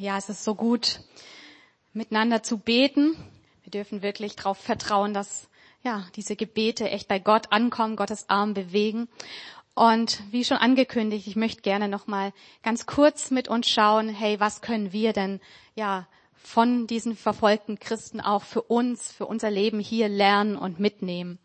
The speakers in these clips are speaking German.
Ja, es ist so gut, miteinander zu beten. Wir dürfen wirklich darauf vertrauen, dass ja diese Gebete echt bei Gott ankommen, Gottes Arm bewegen. Und wie schon angekündigt, ich möchte gerne noch mal ganz kurz mit uns schauen, hey, was können wir denn ja von diesen verfolgten Christen auch für uns, für unser Leben hier lernen und mitnehmen.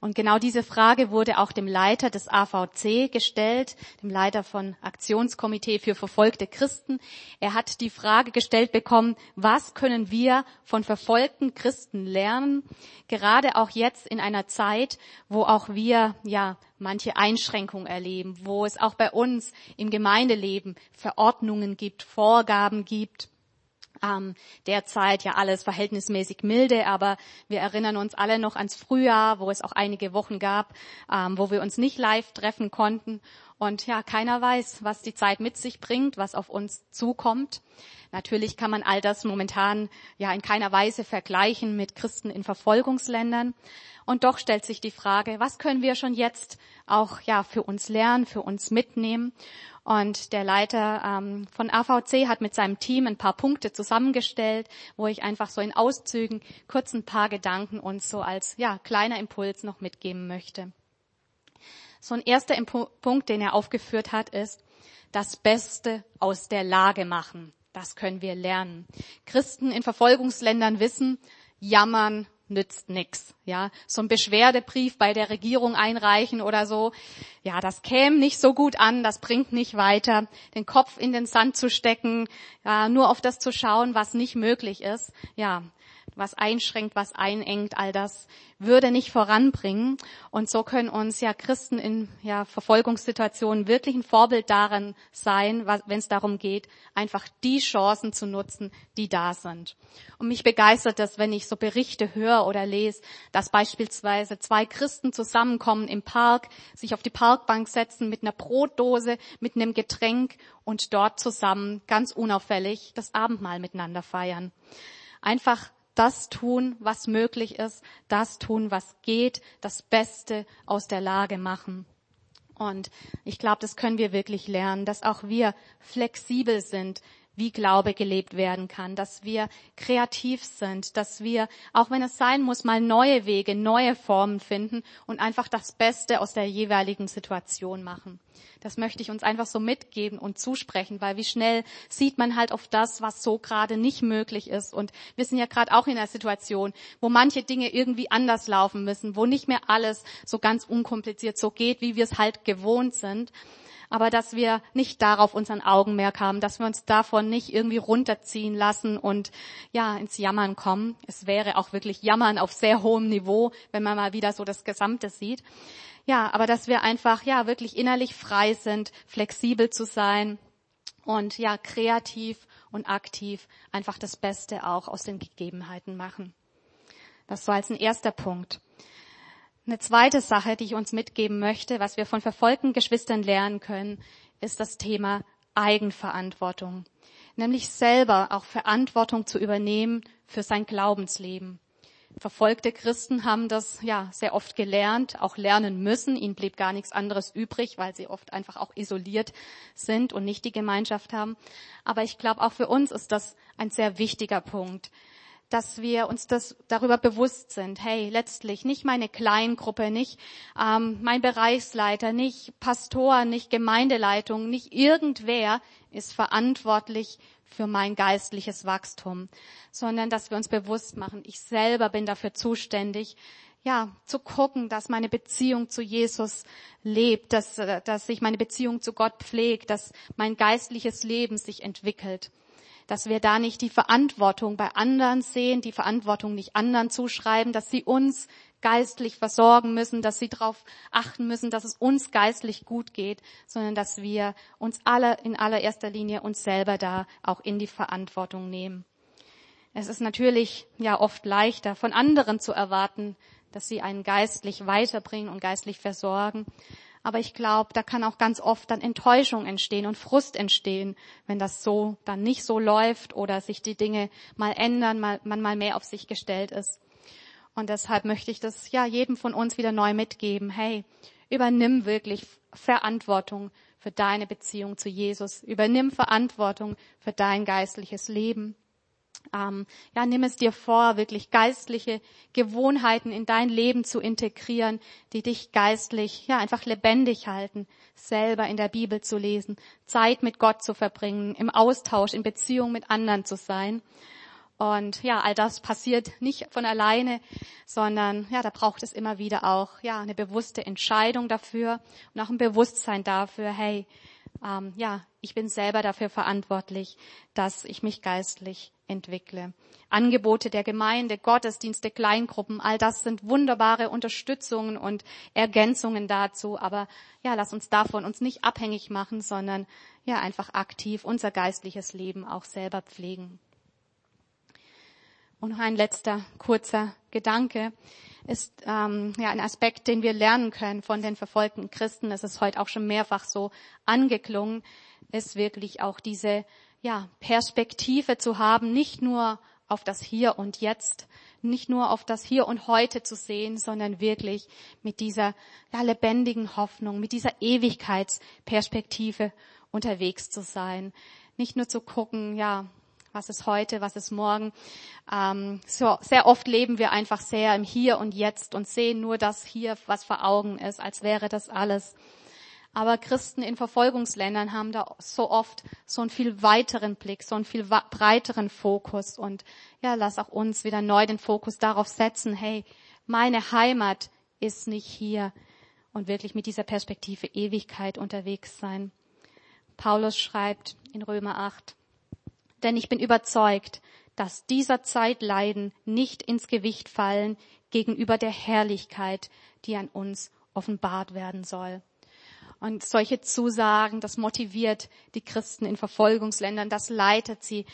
Und genau diese Frage wurde auch dem Leiter des AVC gestellt, dem Leiter von Aktionskomitee für verfolgte Christen. Er hat die Frage gestellt bekommen, was können wir von verfolgten Christen lernen? Gerade auch jetzt in einer Zeit, wo auch wir, ja, manche Einschränkungen erleben, wo es auch bei uns im Gemeindeleben Verordnungen gibt, Vorgaben gibt ähm, derzeit ja alles verhältnismäßig milde, aber wir erinnern uns alle noch ans Frühjahr, wo es auch einige Wochen gab, ähm, wo wir uns nicht live treffen konnten. Und ja, keiner weiß, was die Zeit mit sich bringt, was auf uns zukommt. Natürlich kann man all das momentan ja in keiner Weise vergleichen mit Christen in Verfolgungsländern. Und doch stellt sich die Frage, was können wir schon jetzt auch ja für uns lernen, für uns mitnehmen? Und der Leiter ähm, von AVC hat mit seinem Team ein paar Punkte zusammengestellt, wo ich einfach so in Auszügen kurz ein paar Gedanken uns so als ja kleiner Impuls noch mitgeben möchte. So ein erster Impu Punkt, den er aufgeführt hat, ist das Beste aus der Lage machen. Das können wir lernen. Christen in Verfolgungsländern wissen, jammern nützt nix. Ja, so ein Beschwerdebrief bei der Regierung einreichen oder so. Ja, das käme nicht so gut an, das bringt nicht weiter. Den Kopf in den Sand zu stecken, ja, nur auf das zu schauen, was nicht möglich ist. Ja, was einschränkt, was einengt, all das würde nicht voranbringen. Und so können uns ja Christen in ja, Verfolgungssituationen wirklich ein Vorbild darin sein, wenn es darum geht, einfach die Chancen zu nutzen, die da sind. Und mich begeistert das, wenn ich so Berichte höre oder lese, dass beispielsweise zwei Christen zusammenkommen im Park, sich auf die Parkbank setzen mit einer Brotdose, mit einem Getränk und dort zusammen ganz unauffällig das Abendmahl miteinander feiern. Einfach das tun, was möglich ist, das tun, was geht, das Beste aus der Lage machen. Und ich glaube, das können wir wirklich lernen, dass auch wir flexibel sind wie Glaube gelebt werden kann, dass wir kreativ sind, dass wir, auch wenn es sein muss, mal neue Wege, neue Formen finden und einfach das Beste aus der jeweiligen Situation machen. Das möchte ich uns einfach so mitgeben und zusprechen, weil wie schnell sieht man halt auf das, was so gerade nicht möglich ist. Und wir sind ja gerade auch in einer Situation, wo manche Dinge irgendwie anders laufen müssen, wo nicht mehr alles so ganz unkompliziert so geht, wie wir es halt gewohnt sind aber dass wir nicht darauf unseren Augenmerk haben, dass wir uns davon nicht irgendwie runterziehen lassen und ja, ins Jammern kommen. Es wäre auch wirklich Jammern auf sehr hohem Niveau, wenn man mal wieder so das Gesamte sieht. Ja, aber dass wir einfach ja wirklich innerlich frei sind, flexibel zu sein und ja, kreativ und aktiv einfach das Beste auch aus den Gegebenheiten machen. Das so als ein erster Punkt. Eine zweite Sache, die ich uns mitgeben möchte, was wir von verfolgten Geschwistern lernen können, ist das Thema Eigenverantwortung. Nämlich selber auch Verantwortung zu übernehmen für sein Glaubensleben. Verfolgte Christen haben das ja sehr oft gelernt, auch lernen müssen. Ihnen blieb gar nichts anderes übrig, weil sie oft einfach auch isoliert sind und nicht die Gemeinschaft haben. Aber ich glaube, auch für uns ist das ein sehr wichtiger Punkt, dass wir uns das darüber bewusst sind. Hey, letztlich nicht meine Kleingruppe, nicht ähm, mein Bereichsleiter, nicht Pastor, nicht Gemeindeleitung, nicht irgendwer ist verantwortlich für mein geistliches Wachstum, sondern dass wir uns bewusst machen, ich selber bin dafür zuständig, ja, zu gucken, dass meine Beziehung zu Jesus lebt, dass, dass sich meine Beziehung zu Gott pflegt, dass mein geistliches Leben sich entwickelt dass wir da nicht die Verantwortung bei anderen sehen, die Verantwortung nicht anderen zuschreiben, dass sie uns geistlich versorgen müssen, dass sie darauf achten müssen, dass es uns geistlich gut geht, sondern dass wir uns alle in allererster Linie uns selber da auch in die Verantwortung nehmen. Es ist natürlich ja oft leichter von anderen zu erwarten, dass sie einen geistlich weiterbringen und geistlich versorgen. Aber ich glaube, da kann auch ganz oft dann Enttäuschung entstehen und Frust entstehen, wenn das so dann nicht so läuft oder sich die Dinge mal ändern, mal, man mal mehr auf sich gestellt ist. Und deshalb möchte ich das ja jedem von uns wieder neu mitgeben. Hey, übernimm wirklich Verantwortung für deine Beziehung zu Jesus. Übernimm Verantwortung für dein geistliches Leben. Ähm, ja, nimm es dir vor, wirklich geistliche Gewohnheiten in dein Leben zu integrieren, die dich geistlich, ja, einfach lebendig halten, selber in der Bibel zu lesen, Zeit mit Gott zu verbringen, im Austausch, in Beziehung mit anderen zu sein. Und ja, all das passiert nicht von alleine, sondern ja, da braucht es immer wieder auch ja eine bewusste Entscheidung dafür und auch ein Bewusstsein dafür, hey, ähm, ja, ich bin selber dafür verantwortlich, dass ich mich geistlich entwickle. Angebote der Gemeinde, Gottesdienste, Kleingruppen, all das sind wunderbare Unterstützungen und Ergänzungen dazu. Aber ja, lass uns davon uns nicht abhängig machen, sondern ja einfach aktiv unser geistliches Leben auch selber pflegen. Und noch ein letzter kurzer Gedanke ist ähm, ja ein Aspekt, den wir lernen können von den verfolgten Christen. Es ist heute auch schon mehrfach so angeklungen, ist wirklich auch diese ja, Perspektive zu haben, nicht nur auf das Hier und Jetzt, nicht nur auf das Hier und Heute zu sehen, sondern wirklich mit dieser ja, lebendigen Hoffnung, mit dieser Ewigkeitsperspektive unterwegs zu sein. Nicht nur zu gucken, ja, was ist heute, was ist morgen. Ähm, so, sehr oft leben wir einfach sehr im Hier und Jetzt und sehen nur das hier, was vor Augen ist, als wäre das alles. Aber Christen in Verfolgungsländern haben da so oft so einen viel weiteren Blick, so einen viel breiteren Fokus. Und ja, lass auch uns wieder neu den Fokus darauf setzen, hey, meine Heimat ist nicht hier und wirklich mit dieser Perspektive Ewigkeit unterwegs sein. Paulus schreibt in Römer 8, denn ich bin überzeugt, dass dieser Zeitleiden nicht ins Gewicht fallen gegenüber der Herrlichkeit, die an uns offenbart werden soll. Und solche Zusagen, das motiviert die Christen in Verfolgungsländern, das leitet sie.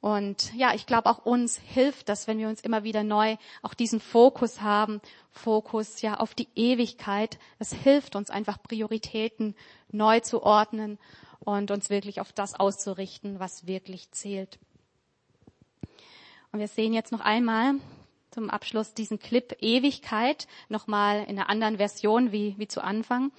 Und ja, ich glaube auch uns hilft das, wenn wir uns immer wieder neu auch diesen Fokus haben, Fokus ja auf die Ewigkeit. Es hilft uns einfach Prioritäten neu zu ordnen und uns wirklich auf das auszurichten, was wirklich zählt. Und wir sehen jetzt noch einmal zum Abschluss diesen Clip Ewigkeit, nochmal in einer anderen Version wie, wie zu Anfang.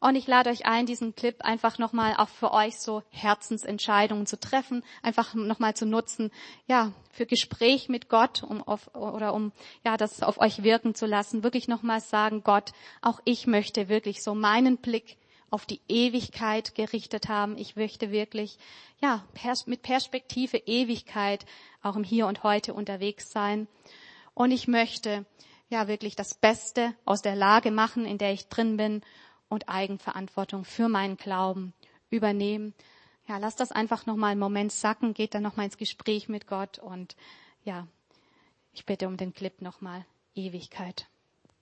Und ich lade euch ein, diesen Clip einfach nochmal auch für euch so Herzensentscheidungen zu treffen, einfach nochmal zu nutzen, ja, für Gespräch mit Gott, um auf, oder um, ja, das auf euch wirken zu lassen, wirklich nochmal sagen, Gott, auch ich möchte wirklich so meinen Blick auf die Ewigkeit gerichtet haben. Ich möchte wirklich, ja, pers mit Perspektive Ewigkeit auch im Hier und Heute unterwegs sein. Und ich möchte, ja, wirklich das Beste aus der Lage machen, in der ich drin bin und Eigenverantwortung für meinen Glauben übernehmen. Ja, lass das einfach nochmal einen Moment sacken, geht dann nochmal ins Gespräch mit Gott und ja, ich bitte um den Clip nochmal Ewigkeit.